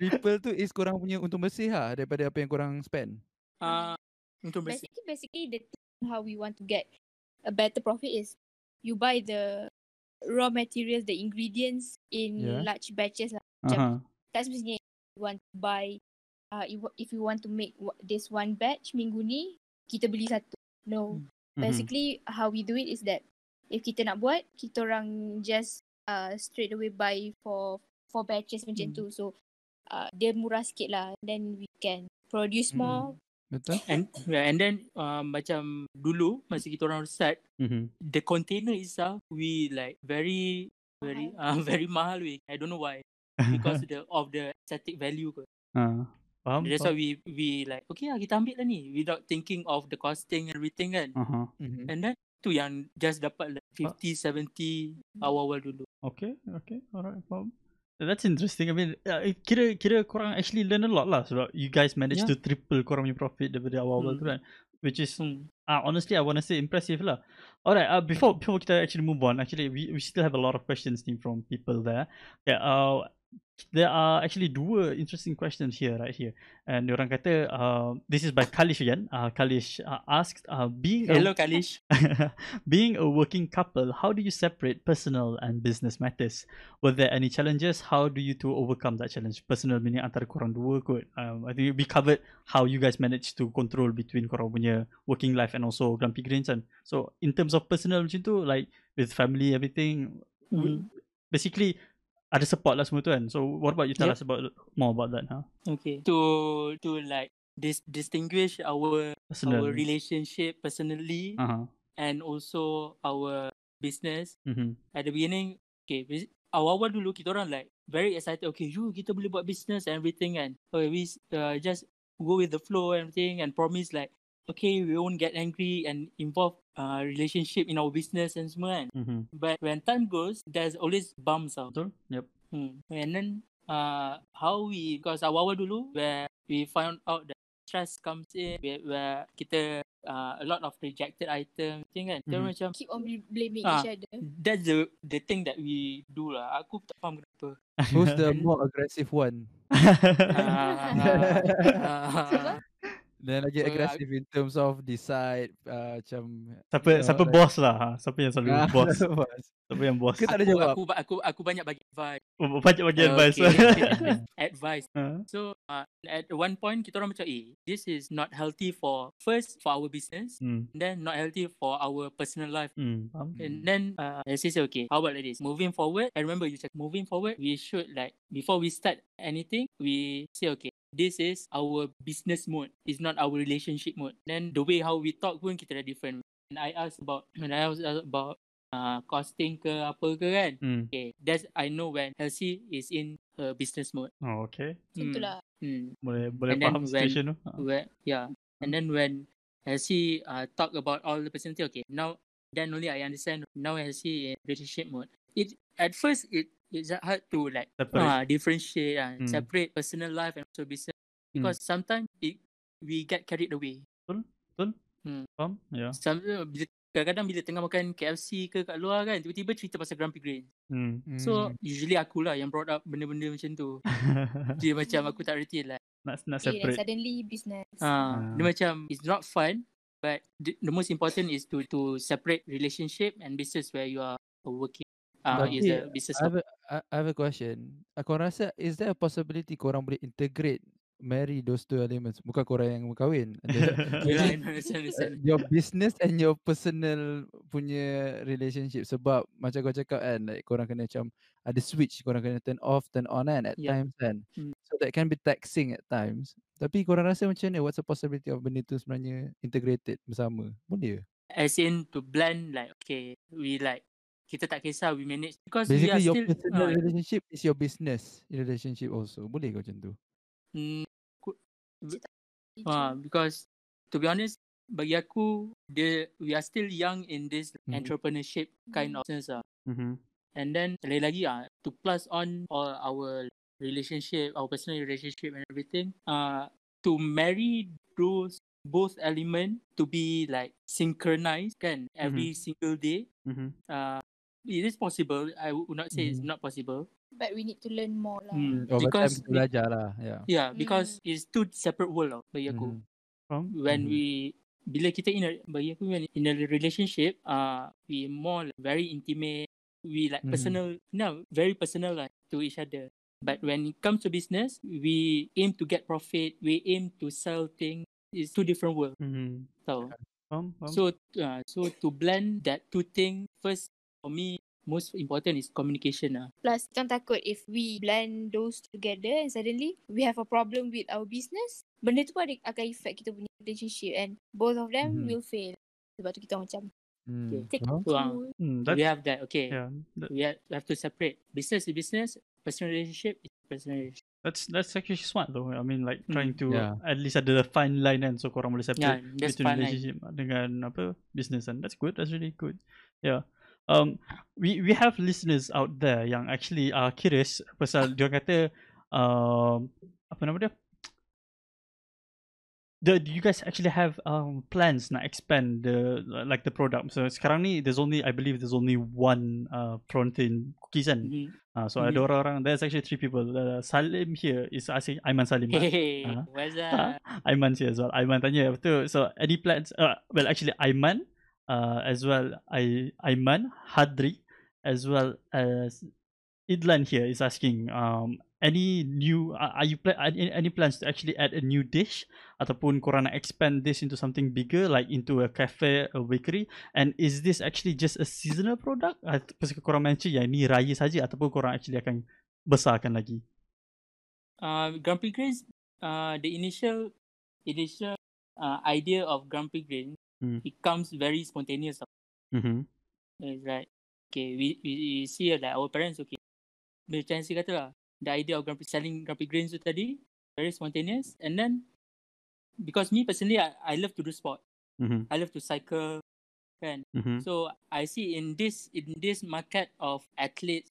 B: Triple tu is korang punya untung bersih lah daripada apa yang korang spend.
D: uh, untuk bersih.
C: basically basically the thing how we want to get a better profit is you buy the raw materials the ingredients in
B: Yeah.
C: large batches lah.
A: Uh-huh.
C: tak semestinya you want to buy uh, if, if you want to make this one batch minggu ni kita beli satu no
A: Mhm.
C: basically how we do it is that if kita nak buat kita orang just uh, straight away buy for for batches macam
D: Hmm.
C: tu so uh, dia murah sikit lah then we can produce
B: Hmm.
C: more
B: Betul?
D: And yeah, and then uh, macam dulu masa kita orang start
A: Mhm.
D: the container itself we like very very uh, <laughs> very mahal we I don't know why <laughs> because the of the aesthetic value kot.
A: Ah, faham?
D: That's why we we like okay lah kita ambil lah ni without thinking of the costing and everything kan.
A: Uh-huh.
B: Mhm.
D: And then tu yang just dapat like 50 70 awal-awal dulu.
A: Okay, okay, alright, faham. That's interesting. I mean, uh, kira kira korang actually learn a lot lah sebab you guys managed
D: Yeah.
A: to triple korang punya profit daripada awal-awal tu
D: Hmm.
A: kan. Which is
D: Hmm.
A: uh, honestly I want to say impressive lah. Alright, uh, before before kita actually move on, actually we we still have a lot of questions ni from people there. Yeah, uh, there are actually dua interesting questions here right here. And orang kata uh, this is by Kalish again. Uh, Kalish uh, asked uh, being a-
D: Hello Kalish. <laughs>
A: Being a working couple, how do you separate personal and business matters? Were there any challenges? How do you two overcome that challenge? Personal meaning antara korang dua kot. Um, I think we covered how you guys managed to control between korang punya working life and also Grumpy Greens kan. So in terms of personal macam tu, like with family everything,
D: Mhm.
A: basically ada support lah semua tu kan. So what about you tell
D: Yep.
A: us about more about that? Huh?
D: Okay. To to like dis- distinguish our
A: Personal.
D: our relationship personally
A: Uh-huh.
D: and also our business
A: Mm-hmm.
D: at the beginning okay awal-awal dulu kita orang like very excited okay you kita boleh buat business and everything kan okay, we s- uh, just go with the flow and everything and promise like okay we won't get angry and involve uh, relationship in our business and semua kan
A: Mm-hmm.
D: but when time goes there's always bumps out
A: Betul? Yep.
D: hmm. and then uh, how we because awal-awal dulu where we found out that stress comes in where, where kita uh, a lot of rejected item thing kan. Mm-hmm.
A: Mhm.
D: macam
C: Keep on bl- blaming
D: Ah.
C: each other.
D: that's the the thing that we do lah. Aku tak faham kenapa. <laughs>
B: Who's the more aggressive one? <laughs>
D: Ah, <laughs>
B: Dan lagi
D: So, I-
B: aggressive in terms of decide uh, macam
A: siapa
B: you know,
A: siapa
B: like-
A: bos lah. ha? Siapa yang selalu <laughs>
B: Ah,
A: bos? <laughs>
B: bos.
A: Siapa yang bos?
B: Ke tak ada
D: aku,
B: jawab?
D: aku, aku, aku banyak bagi advice.
A: Banyak bagi advice.
D: Okay. <laughs> advice.
A: Ha?
D: So uh, at one point kita orang macam eh this is not healthy for first for our business
A: Hmm.
D: then not healthy for our personal life.
A: Hmm. Faham?
D: And then uh, I say okay, how about like this? Moving forward, and remember you said moving forward, we should like before we start anything, we say okay, this is our business mode. It's not our relationship mode. Then the way how we talk pun kita dah different. And I ask about when I ask about uh, costing ke apa ke kan.
A: Hmm.
D: Okay, that's I know when Elsie is in her business mode.
A: Oh, okay.
C: Macam tu lah.
D: Hmm.
A: Boleh boleh
D: And
A: faham
D: when-
A: situation tu. <laughs>
D: Where yeah, and then when Elsie uh, talk about all the personality, okay, now then only I understand. Now Elsie in relationship mode. It at first it it's hard to like
A: Separate.
D: uh, differentiate uh,
A: Hmm.
D: separate personal life and also business because sometimes it we get carried away.
A: Faham? Ya.
D: Some bila kadang-kadang bila tengah makan KFC ke kat luar kan tiba-tiba cerita pasal Grumpy Grain.
A: Hmm.
D: So usually akulah yang brought up benda-benda macam tu. <laughs> Dia macam aku tak reti lah.
A: nak nak separate.
C: suddenly business.
D: Ah, dia
A: Ah.
D: macam it's not fun but the, the most important is to to separate relationship and business where you are working uh, is
B: Tapi,
D: a business
B: I have a, I have a question. Aku rasa is there a possibility korang boleh integrate marry those two elements bukan korang yang berkahwin.
D: Understand. <laughs>
B: your business and your personal punya relationship sebab macam kau cakap kan like korang kena macam ada switch korang kena turn off turn on kan at
D: Yeah.
B: times kan
D: Mm.
B: so that can be taxing at times tapi korang rasa macam mana what's the possibility of benda tu sebenarnya integrated bersama boleh
D: As in to blend like okay, we like kita tak kisah we manage because we are
B: basically your
D: still
B: personal
D: ah,
B: relationship is your business relationship also boleh ke macam tu
D: mm,
C: Macam
D: ah, because to be honest bagi aku the we are still young in this
B: Mhm.
D: entrepreneurship kind of sense ah.
A: Mhm.
D: And then lagi-lagi ah to plus on all our relationship, our personal relationship and everything, uh to marry those both element to be like synchronized kan every single day.
A: Mhm.
D: Uh it is possible. I would not say it's
B: Mhm.
D: not possible.
C: But we need to learn more lah.
D: Hmm,
B: over time
D: because
B: kita belajar lah yeah
D: yeah, because it's two separate world lah bagi aku.
A: Faham?
D: When
B: Mhm.
D: we bila kita in a, bagi aku when in a relationship, uh we more like very intimate. We like
B: Mhm.
D: personal, no, very personal like to each other. But when it comes to business, we aim to get profit. We aim to sell things. It's two different worlds.
A: Mhm.
D: So,
A: Faham? Faham?
D: so, uh, so to blend that two things first for me, most important is communication. Ah,
C: Plus, kita takut if we blend those together and suddenly we have a problem with our business, benda tu pun ada, akan affect kita punya relationship and both of them
B: Mhm.
C: will fail. Sebab tu kita macam
B: Hmm.
C: take
D: So, ah,
C: cool.
A: Hmm,
D: we have that. Okay,
A: yeah. that-
D: we have, we have to separate business is business, personal relationship is personal relationship.
A: That's that's actually smart though. I mean like trying to
B: Yeah.
A: at least ada the fine line kan so korang boleh
D: Yeah,
A: separate
D: that's
A: between relationship dengan apa business and that's good. That's really good. Yeah. Um we we have listeners out there yang actually are curious pasal dia kata um apa nama dia? Do, do you guys actually have um plans nak expand the like the product? So sekarang ni there's only I believe there's only one uh protein cookies kan.
D: mhm.
A: Uh, so ada
D: Mhm.
A: orang-orang there's actually three people. Uh, Salim here is asking Aiman Salim.
D: Hey,
A: Ah.
D: what's
A: Ah, <laughs>
D: that?
A: Aiman here as well. Aiman tanya betul. So any plans? Uh, well, actually Aiman, uh, as well I Aiman Hadri, as well as Idlan here is asking. Um, any new? Are you pla- any, plans to actually add a new dish ataupun korang nak expand this into something bigger, like into a cafe, a bakery? And is this actually just a seasonal product? Pasal korang mention yang ni raya saja ataupun korang actually akan besarkan lagi?
D: Uh, Grumpy Grains, uh, the initial initial uh, idea of Grumpy Grain,
A: Hmm.
D: it comes very spontaneous.
A: Mm-hmm.
D: It's like, okay, we, we, we see uh, like our parents, okay. Macam si kata lah, the idea of grumpy, selling Grumpy Grains tu tadi, very spontaneous. And then, because me personally, I, I love to do sport.
A: Mm-hmm.
D: I love to cycle, kan.
A: Mm-hmm.
D: So I see in this in this market of athletes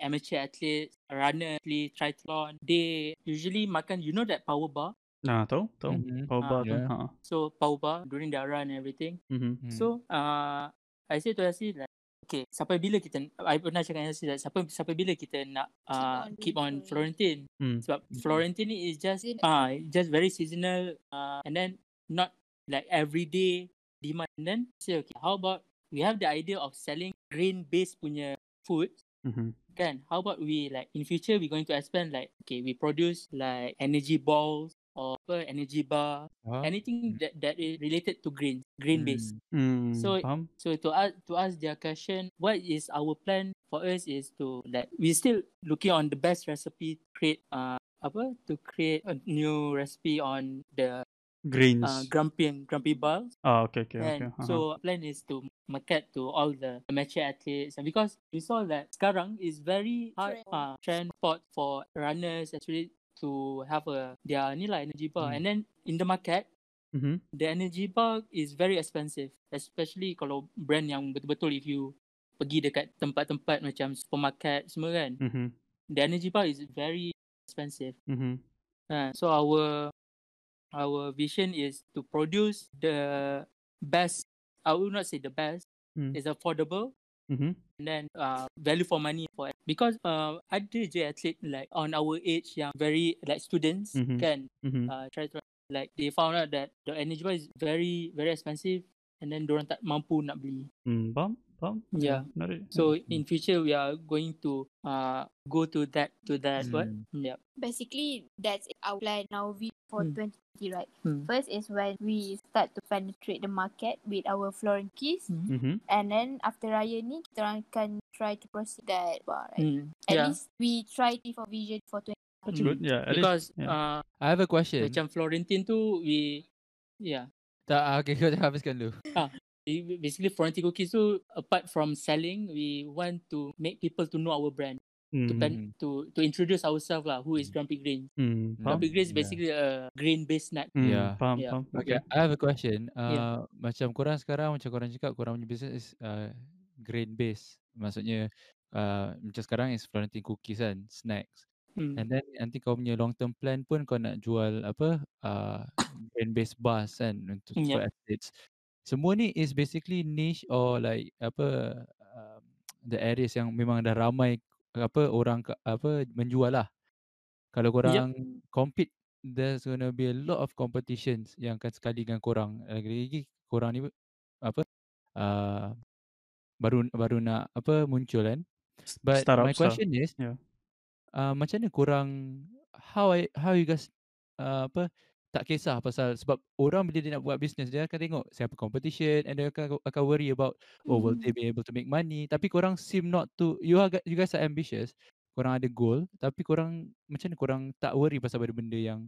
D: amateur athletes, runner athlete, triathlon, they usually makan, you know that power bar?
A: Nah, tahu, tahu.
B: Mhm.
A: Power
D: Ah,
A: tu.
B: yeah.
A: Ha.
D: So power bar during their run and everything.
A: Mhm.
B: Hmm.
D: So uh, I say to Yasir like, okay, sampai bila kita, I pernah cakap dengan Yasir like, sampai, sampai bila kita nak uh,
C: on
D: keep on Florentine?
A: Hmm.
D: Sebab
B: Mhm.
D: Florentine ni is just ah just very seasonal uh, and then not like everyday demand. And then say okay, how about we have the idea of selling grain based punya food
A: Mhm.
D: kan? How about we like in future we going to expand like okay we produce like energy balls or energy bar
B: Ah,
D: anything that that is related to grain grain based.
B: hmm.
A: Hmm.
D: So-
A: faham?
D: So to ask to ask their question, what is our plan for us is to like we still looking on the best recipe to create uh apa to create a new recipe on the
A: Grains.
D: uh, grumpy and grumpy balls.
A: Ah, okay, okay, okay.
D: And
A: Ha, ha.
D: so plan is to market to all the amateur athletes and because we saw that sekarang is very hard
C: Trend.
D: uh, trend spot for runners actually to have a their ni lah energy bar
B: Hmm.
D: and then in the market
A: Mhm.
D: the energy bar is very expensive especially kalau brand yang betul-betul if you pergi dekat tempat-tempat macam supermarket semua kan
A: Mhm.
D: the energy bar is very expensive
A: Mhm.
D: uh, so our our vision is to produce the best I would not say the best
A: Hmm.
D: is affordable
A: Mhm.
D: and then uh, value for money for because uh, ada je athlete like on our age yang very like students
A: Mhm.
D: kan
A: Mhm.
D: uh, try to like they found out that the energy bar is very very expensive and then diorang tak mampu nak beli.
A: Hmm. Faham? Faham?
D: Yeah.
A: Menarik.
D: So in future we are going to uh go to that to that what?
B: Hmm.
D: Yeah.
C: Basically, that's our plan now we for
D: Hmm.
C: 2020, right?
D: Hmm.
C: First is when we start to penetrate the market with our Florent keys.
D: Hmm.
A: Mhm.
C: And then after Raya ni, kita orang akan try to proceed that bar, right?
D: Mm.
C: At
D: Yeah.
C: least we try it for vision for 20.
A: That's
D: Mm.
A: good. Yeah. At least.
D: Because
A: yeah.
D: uh
B: I have a question.
D: macam Florentine tu we yeah.
B: Tak, ah, okay, <laughs> kau habiskan dulu.
D: We- Basically Florentine cookies tu apart from selling we want to make people to know our brand to
A: Hmm.
D: pen, to to introduce ourselves lah who is Grumpy Green.
A: Hmm. Faham?
D: Grumpy Green is
B: Yeah.
D: basically a grain based nut.
A: Hmm.
B: Yeah.
A: Faham,
D: Yeah.
A: faham.
B: Okay, I have a question. Uh,
D: Yeah.
B: Macam korang sekarang, macam korang cakap, korang punya business is uh, grain based. Maksudnya, uh, macam sekarang is Florentine cookies kan, snacks.
D: Hmm.
B: And then nanti kau punya long term plan pun kau nak jual apa, uh, grain based bars kan untuk
D: Mm,
B: for athletes. Semua ni is basically niche or like apa, um, the areas yang memang dah ramai apa orang ka- apa menjual lah. Kalau korang compete there's gonna be a lot of competitions yang akan sekali dengan korang. Lagi-lagi korang ni apa uh, baru baru nak apa muncul kan. But
A: Startup,
B: my
A: startup.
B: question is
A: Yeah.
B: uh, macam mana korang how I, how you guys uh, apa tak kisah pasal sebab orang bila dia nak buat business dia akan tengok siapa competition and dia akan akan worry about oh will
C: Mhm.
B: they be able to make money tapi korang seem not to you are you guys are ambitious korang ada goal tapi korang macam mana korang tak worry pasal benda-benda yang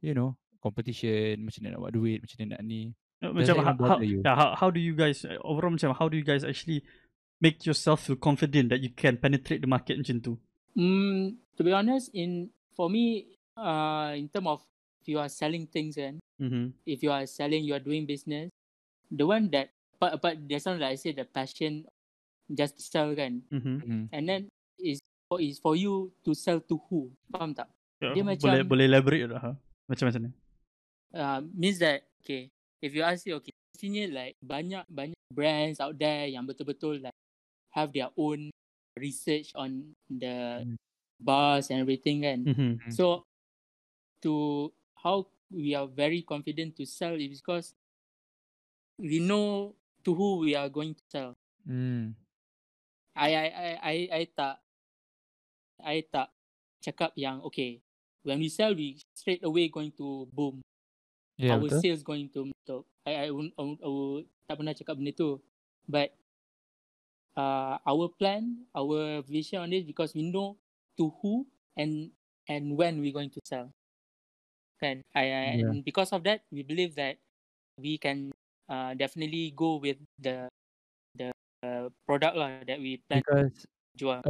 B: you know competition macam mana nak buat duit macam mana nak ni
A: Macam how,
B: bother you?
A: yeah, how, how do you guys overall macam how do you guys actually make yourself feel confident that you can penetrate the market macam tu?
D: Mm, to be honest, in for me, uh, in term of you are selling things and
A: Mhm.
D: if you are selling, you are doing business, the one that but but there's something like I say the passion just to sell kan,
A: Mhm.
B: hmm.
D: and then is for is for you to sell to who, faham tak?
A: Yeah,
D: Dia
A: boleh
D: macam-
A: boleh elaborate tak? Ha? Macam macam ni.
D: Uh, means that okay, if you ask me okay, sini like banyak banyak brands out there yang betul-betul like have their own research on the
B: Mm.
D: bars and everything kan.
A: Mhm.
B: Mm.
D: So to how we are very confident to sell is because we know to who we are going to sell.
B: Hmm.
D: I I I I, I tak I tak cakap yang okay when we sell we straight away going to boom.
B: Yeah,
D: our
B: betul.
D: sales going to meletup. I I, won't- I, won't- I, will- tak pernah cakap benda tu. But uh, our plan, our vision on this because we know to who and and when we're going to sell. Kan? I, I
B: Yeah.
D: and because of that, we believe that we can uh, definitely go with the the uh, product lah that we plan
B: Because
D: to jual.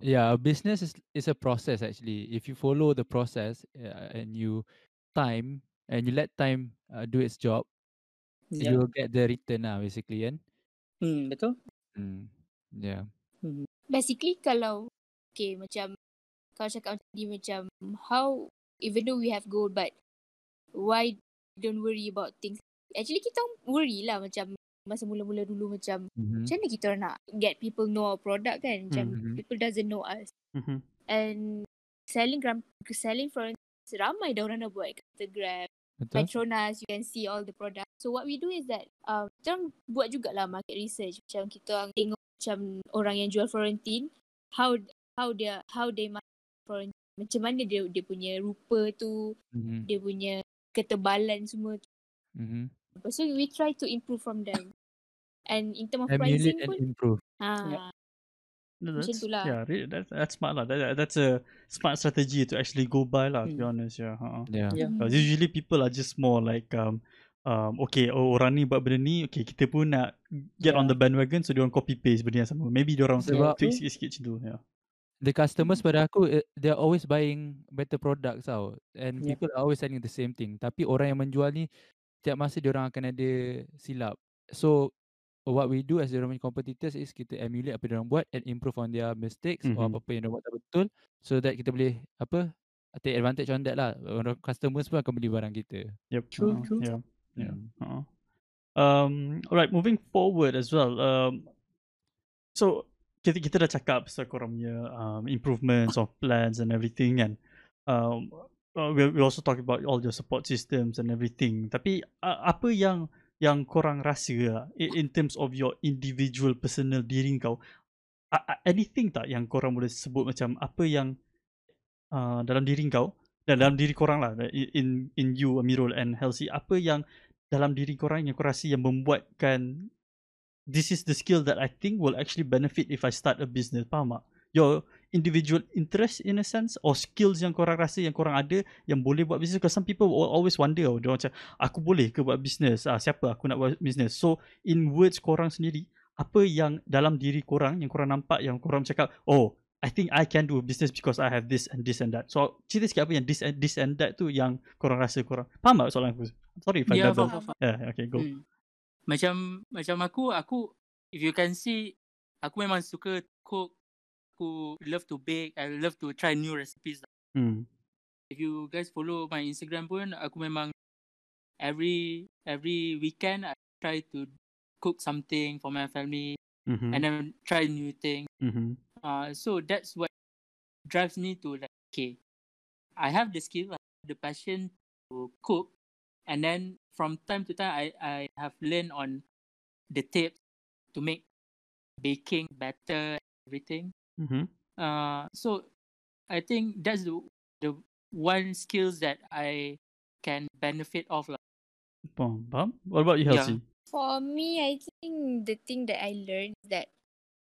B: Yeah, a business is is a process actually. If you follow the process uh, and you time and you let time uh, do its job,
D: Yeah.
B: you will get the return lah basically kan.
D: Hmm, betul?
B: Hmm. Yeah.
D: Hmm.
C: Basically, kalau okay macam kau cakap ni macam how even though we have goal but why don't worry about things actually kita worry lah macam masa mula-mula dulu macam
B: Mhm.
C: macam mana kita nak get people know our product kan macam
B: Mhm.
C: people doesn't know us
A: Mhm.
C: and selling gram selling from ramai dah orang nak buat Instagram
B: Betul?
C: Petronas you can see all the product so what we do is that um, kita orang buat jugalah market research macam kita tengok macam orang yang jual Florentine how how dia how they market Florentine macam mana dia dia punya rupa tu
B: Mhm.
C: dia punya ketebalan semua tu.
B: Mhm.
C: Lepas tu we try to improve from them and in term of
B: Emulate
C: pricing
B: and
C: pun
B: improve.
C: ha,
A: No,
C: Macam
A: that's,
C: tu lah.
A: Yeah, really, that's that's smart lah. That, that's a smart strategy to actually go by lah. To be
D: Hmm.
A: honest, yeah. Uh-uh.
B: Yeah.
D: Yeah.
A: Because usually people are just more like um um okay oh orang ni buat benda ni okay kita pun nak get on
D: Yeah.
A: the bandwagon so dia orang copy paste benda yang sama. Maybe dia orang
B: Sebab-
A: tweak sikit-sikit macam tu. Yeah.
B: The customers pada aku eh, they're always buying better products tau and
D: Yeah.
B: people are always selling the same thing tapi orang yang menjual ni tiap masa dia orang akan ada silap. So what we do as the punya competitors is kita emulate apa dia orang buat and improve on their mistakes or
A: Mhm.
B: apa-apa yang dia buat tak betul so that kita boleh apa take advantage on that lah. Orang customers pun akan beli barang kita.
A: Yep.
D: True,
A: uh-uh,
D: true.
A: Yeah. Yeah.
B: Hmm.
A: Uh-uh. Um. Alright. Moving forward as well. Um. So kita kita dah cakap pasal korang punya um, improvements of plans and everything kan. Um. Uh, we we also talk about all your support systems and everything. Tapi uh, apa yang yang korang rasa lah, in, terms of your individual personal diri kau uh, uh, anything tak yang korang boleh sebut macam apa yang uh, dalam diri kau dan dalam diri korang lah in in, in you Amirul and Halsey apa yang dalam diri korang yang kau rasa yang membuatkan this is the skill that I think will actually benefit if I start a business faham tak your individual interest in a sense or skills yang korang rasa yang korang ada yang boleh buat business because some people will always wonder oh, dia macam aku boleh ke buat business ah, siapa aku nak buat business so in words korang sendiri apa yang dalam diri korang yang korang nampak yang korang cakap oh I think I can do business because I have this and this and that. So cerita sikit apa yang this and this and that tu yang korang rasa korang faham tak soalan aku? Sorry if I
D: Yeah,
A: babble.
D: faham, faham.
A: Yeah, okay, go.
D: Hmm. Macam macam aku aku if you can see aku memang suka cook. Aku love to bake. I love to try new recipes.
A: Hmm.
D: If you guys follow my Instagram pun aku memang every every weekend I try to cook something for my family
A: Mhm.
D: and then try new thing.
A: Mhm.
D: Uh, so that's what drives me to like, okay, I have the skill, I have the passion to cook, and then from time to time, I I have learned on the tips to make baking better, everything.
A: Mhm.
D: Uh, so I think that's the the one skills that I can benefit of lah.
A: Faham, faham? What about you,
D: Yeah.
A: Halsey?
C: For me, I think the thing that I learned that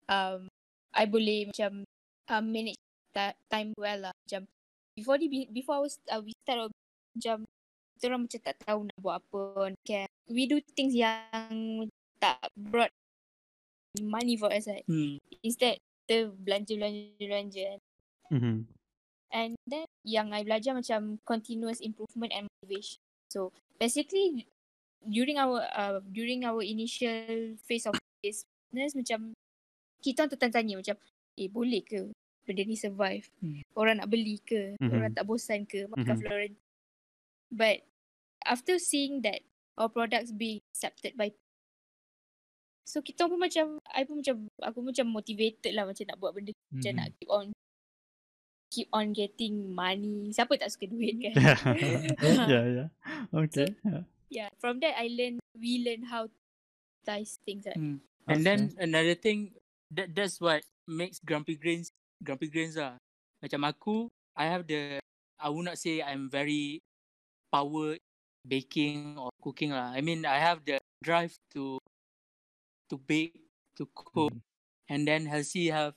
C: um I boleh macam um, manage ta- time well lah. Macam before the before I was uh, we start off, macam kita orang macam tak tahu nak buat apa. Kan. We do things yang tak brought money for us. Right?
D: Hmm.
C: Instead, kita belanja belanja belanja.
A: Mhm.
C: And then yang I belajar macam continuous improvement and motivation. So basically during our uh, during our initial phase of this business macam kita orang tertanya macam eh boleh ke benda ni survive?
D: Hmm.
C: Orang nak beli ke?
A: Mhm.
C: Orang tak bosan ke makan
A: Mhm.
C: Florent? But after seeing that our products being accepted by So kita pun macam I pun macam aku macam motivated lah macam nak buat benda macam
B: Mhm.
C: nak keep on keep on getting money. Siapa tak suka duit kan? <laughs> <laughs>
A: yeah, yeah. Okay. Yeah.
C: yeah, from that I learn we learn how to dice things. Right?
D: Mm. And then another thing that that's what makes Grumpy Grains Grumpy Grains lah. Macam aku, I have the I would not say I'm very power baking or cooking lah. I mean I have the drive to to bake, to cook,
B: Mhm.
D: and then Halsey have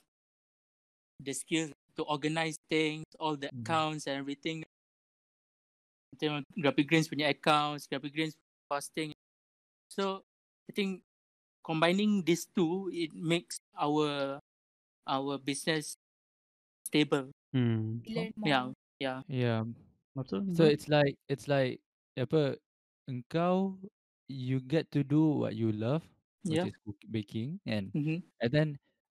D: the skills to organize things, all the
B: Mhm.
D: accounts and everything. Macam Grumpy Grains punya accounts, Grumpy Grains posting. So I think combining these two, it makes our our business stable.
A: Hmm.
C: More.
D: Yeah, yeah.
B: Yeah.
A: Betul.
B: So it's like it's like apa engkau you get to do what you love which
D: Yeah.
B: is cook, baking and
D: Mm-hmm.
B: and then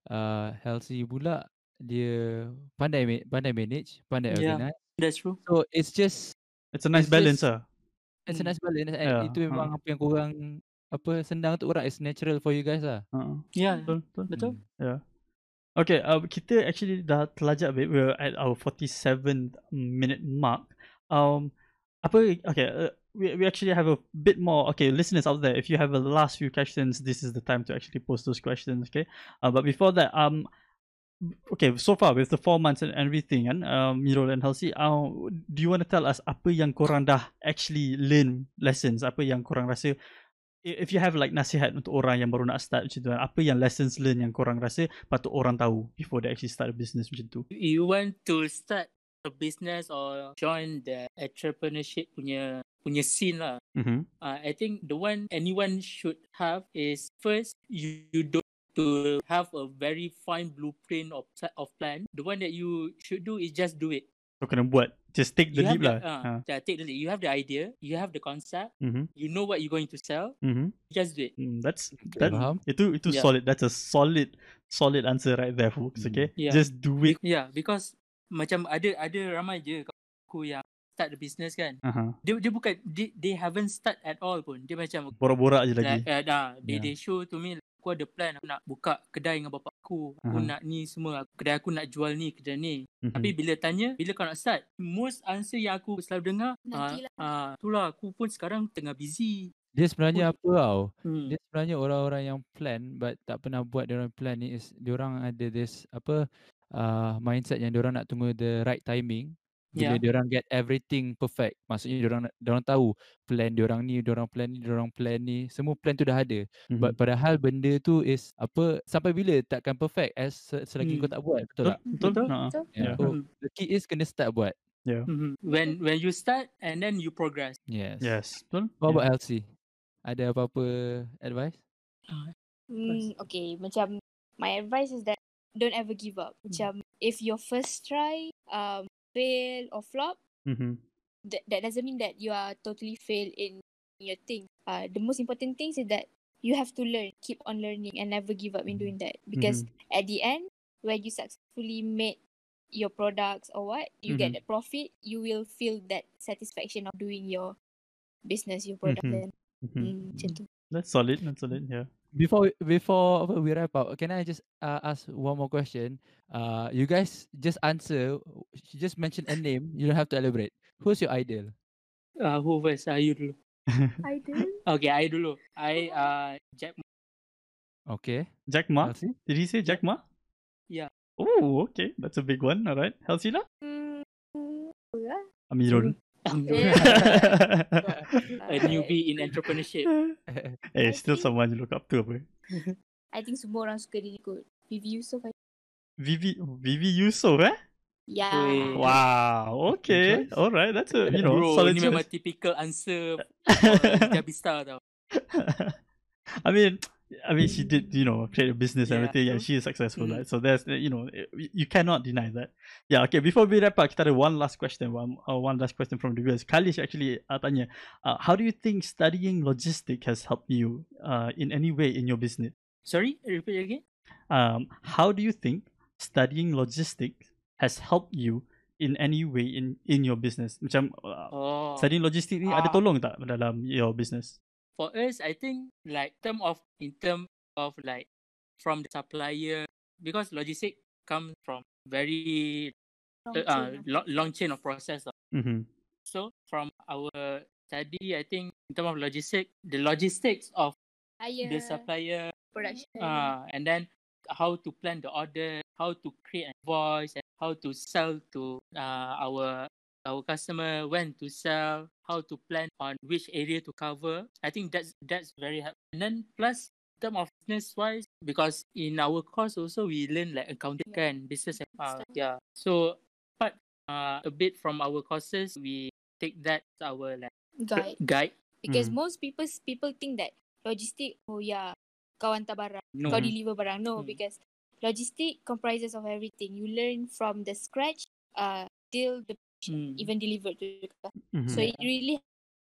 B: uh Halsey pula dia pandai pandai manage, pandai
D: Yeah.
B: organize.
D: That's true.
B: So it's just
A: It's a nice
B: It's
A: balance ah.
B: it's a
D: Mm.
B: nice balance and
A: Yeah,
B: itu memang
A: uh.
B: apa yang korang apa senang untuk korang. It's natural for you guys lah.
A: Uh,
D: Yeah.
A: betul, betul.
D: Betul.
B: Hmm.
A: Okay, uh, kita actually dah terlajak a bit. We're at our 47 minute mark. Um? Okay, uh, we we actually have a bit more. Okay, listeners out there, if you have a last few questions, this is the time to actually post those questions. Okay, uh, but before that, um, okay, so far with the four months and everything, and um, Mirul and Halsey, uh, do you want to tell us apa yang korang dah actually learn lessons? Apa yang korang rasa if you have like nasihat untuk orang yang baru nak start macam tu apa yang lessons learn yang korang rasa patut orang tahu before they actually start a business macam tu
D: You want to start business or join the entrepreneurship punya punya scene lah.
A: mm-hmm.
D: Uh, I think the one anyone should have is first you, you don't to have a very fine blueprint of of plan. The one that you should do is just do it.
A: so kena buat just take the
D: you
A: leap lah
D: have the,
A: ha.
D: uh, yeah, take the lead. You have the idea, you have the concept,
A: mm-hmm.
D: you know what you're going to sell.
A: Mm-hmm.
D: Just do it.
A: Mm, that's
B: Okay,
A: that,
B: faham?
A: itu itu
D: Yeah.
A: solid that's a solid solid answer right there folks
B: Mm.
A: okay
D: Yeah.
A: just do it
D: Yeah, because macam ada ada ramai je kawan aku yang start the business kan.
A: uh-huh.
D: Dia dia bukan they, they haven't start at all pun. Dia macam
A: borak-borak je lagi
D: like, uh, dah, they,
A: Yeah.
D: they show to me like, aku ada plan aku nak buka kedai dengan bapak aku. Aku
A: Aha.
D: nak ni semua. Kedai aku nak jual ni, kedai ni.
A: Mhm.
D: Tapi bila tanya, bila kau nak start, most answer yang aku selalu dengar, ah
C: Nantilah.
D: uh, itulah aku pun sekarang tengah busy.
B: Dia sebenarnya apa tau?
D: Hmm.
B: Dia sebenarnya orang-orang yang plan but tak pernah buat dia orang plan ni is dia orang ada this apa uh, mindset yang dia orang nak tunggu the right timing bila
D: Yeah.
B: dia orang get everything perfect. Maksudnya dia orang dia orang tahu plan dia orang ni, dia orang plan ni, dia orang plan ni, semua plan tu dah ada.
A: Mhm.
B: But padahal benda tu is apa sampai bila takkan perfect as se- selagi kau
D: Hmm.
B: tak buat, betul
A: betul
B: tak?
A: betul,
D: Betul.
C: Betul?
B: Yeah.
A: Yeah.
B: So
D: Hmm.
B: the key is kena start buat.
D: Mhm. When when you start and then you progress.
B: Yes.
A: yes betul
B: What
A: Yeah.
B: about Elsie? Ada apa-apa advice?
C: Hmm, okay, macam my advice is that don't ever give up. Macam if your first try um fail or flop,
A: Mhm.
C: that, that doesn't mean that you are totally fail in your thing. Uh, the most important thing is that you have to learn, keep on learning, and never give up in doing that. Because at the end, when you successfully made your products or what, you get
A: Mhm.
C: that profit, you will feel that satisfaction of doing your business, your product.
A: Mhm.
C: Then,
A: Mhm.
C: mm, macam tu.
A: that's solid that's solid yeah
B: Before we- before we wrap up, can I just uh, ask one more question? Uh, you guys just answer. You just mention a name. You don't have to elaborate. Who's your idol?
D: Uh, who first? Uh, you dulu. <laughs>
C: I do.
D: Okay, I dulu. I uh Jack
B: Okay.
A: Jack Ma
B: Elsie?
A: did he say Jack Ma
D: Yeah.
A: oh okay that's a big one all right Halsey lah
C: Mm, yeah.
A: Amirul <laughs> <laughs>
D: a newbie in entrepreneurship. <laughs>
A: eh
C: I
A: still
C: think-
A: someone you look up to apa <laughs>
C: I think semua orang suka dia kot. Vivi Yusof. I-
A: Vivi Vivi Yusof eh
C: Yeah.
D: Weh.
A: Wow. Okay.
B: choice.
A: All right. That's a you know
D: Bro,
A: solid
D: ni
A: choice.
D: memang typical answer <laughs> Jabista tau.
A: I mean, I mean, she did you know create a business and
D: Yeah.
A: everything, and she is successful,
D: Mm.
A: right? So there's uh, you know you cannot deny that. Yeah. Okay. Before we wrap up, kita ada one last question. One uh, one last question from the viewers. Kalish actually uh, tanya, uh, how do you think studying logistics has helped you uh, in any way in your business?
D: Sorry, repeat again.
A: Um, how do you think studying logistics has helped you in any way in in your business? Macam uh,
D: Oh.
A: studying logistics ni ada
D: Ah.
A: tolong tak dalam your business?
D: For us, I think like term of in term of like from the supplier because logistic come from very
C: Long
D: uh, uh,
C: chain lah.
D: long, long chain of process. lah.
A: Mm-hmm.
D: So from our study, I think in terms of logistic, the logistics of
C: Hire
D: the supplier,
C: production.
D: uh, and then how to plan the order, how to create an invoice, and how to sell to uh, our our customer, when to sell, how to plan on which area to cover. I think that's that's very helpful. And then plus term of business wise, because in our course also we learn like accounting
C: Yeah.
D: and business. Uh,
C: Study.
D: yeah. So part uh, a bit from our courses, we take that our like
C: guide.
D: guide.
C: Because
A: Mm.
C: most people people think that logistic, oh yeah, kau hantar barang,
D: No.
C: kau deliver barang. No,
D: Mm.
C: because logistic comprises of everything. You learn from the scratch uh till the
D: Mm.
C: even delivered to the customer.
A: Mm-hmm.
C: So it really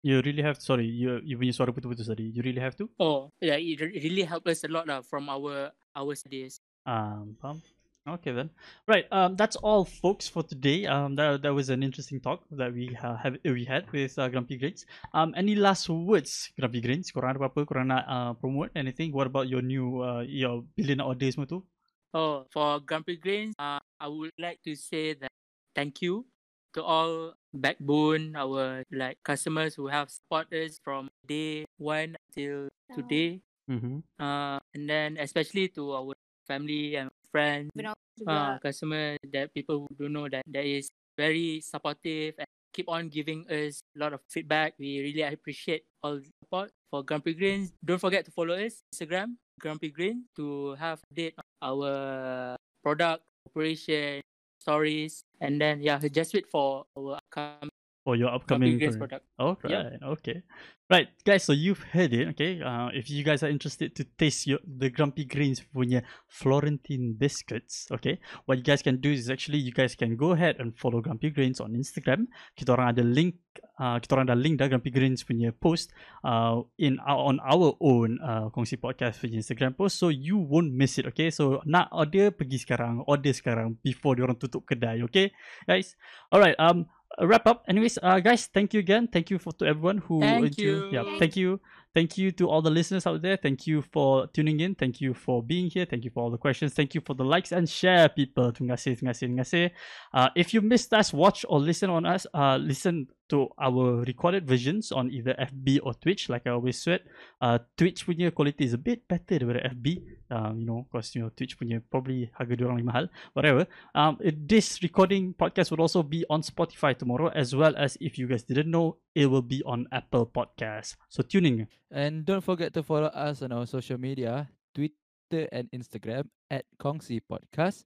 A: you really have sorry you you punya suara putus-putus tadi you really have to
D: Oh, yeah, it really helped us a lot lah from our our studies.
A: um faham Okay then. Right. Um, that's all, folks, for today. Um, that, that was an interesting talk that we uh, have we had with uh, Grumpy Grains. Um, any last words, Grumpy Grains? Korang ada apa? Korang nak uh, promote anything? What about your new uh, your billion orders semua tu?
D: Oh, for Grumpy Grains, uh, I would like to say that thank you to all backbone our like customers who have supported us from day one till today.
A: Mm-hmm.
D: Uh, and then especially to our family and friends,
C: Even
D: uh, customer that people who don't know that that is very supportive and keep on giving us a lot of feedback. We really appreciate all the support for Grumpy Greens. Don't forget to follow us Instagram Grumpy Green to have update on our product operation stories and then yeah just wait for our upcoming
A: For your upcoming product. All
D: Yep.
A: right. Okay. Right, guys. So you've heard it. Okay. Uh, if you guys are interested to taste your the Grumpy Greens punya Florentine biscuits, okay, what you guys can do is actually you guys can go ahead and follow Grumpy Greens on Instagram. Kita orang ada link. Uh, kita orang ada link dah Grumpy Greens punya post uh, in our, on our own uh, kongsi podcast punya Instagram post, so you won't miss it. Okay. So nak order pergi sekarang, order sekarang before diorang tutup kedai. Okay, guys. Alright. Um. Wrap up. Anyways, uh, guys, thank you again. Thank you for to everyone who.
D: Thank
A: into- Yeah, thank you. Thank you to all the listeners out there. Thank you for tuning in. Thank you for being here. Thank you for all the questions. Thank you for the likes and share, people. Terima kasih, terima kasih, terima kasih. Uh, if you missed us, watch or listen on us. Uh, listen to our recorded versions on either FB or Twitch. Like I always said, uh, Twitch punya quality is a bit better daripada FB. Um, you know, because you know Twitch punya probably harga dia orang lebih mahal. Whatever. Um, this recording podcast will also be on Spotify tomorrow, as well as if you guys didn't know, it will be on Apple Podcast So tune in.
B: And don't forget to follow us on our social media, Twitter and Instagram at Kongsi Podcast.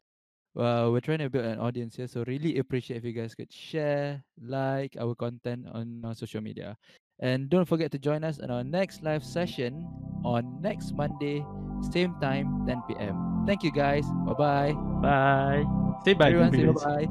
B: Uh, we're trying to build an audience here, so really appreciate if you guys could share, like our content on our social media. And don't forget to join us on our next live session on next Monday, same time, 10 p.m. Thank you guys. Bye bye.
A: Bye. Say bye.
B: Everyone say
A: Grumpy Grains.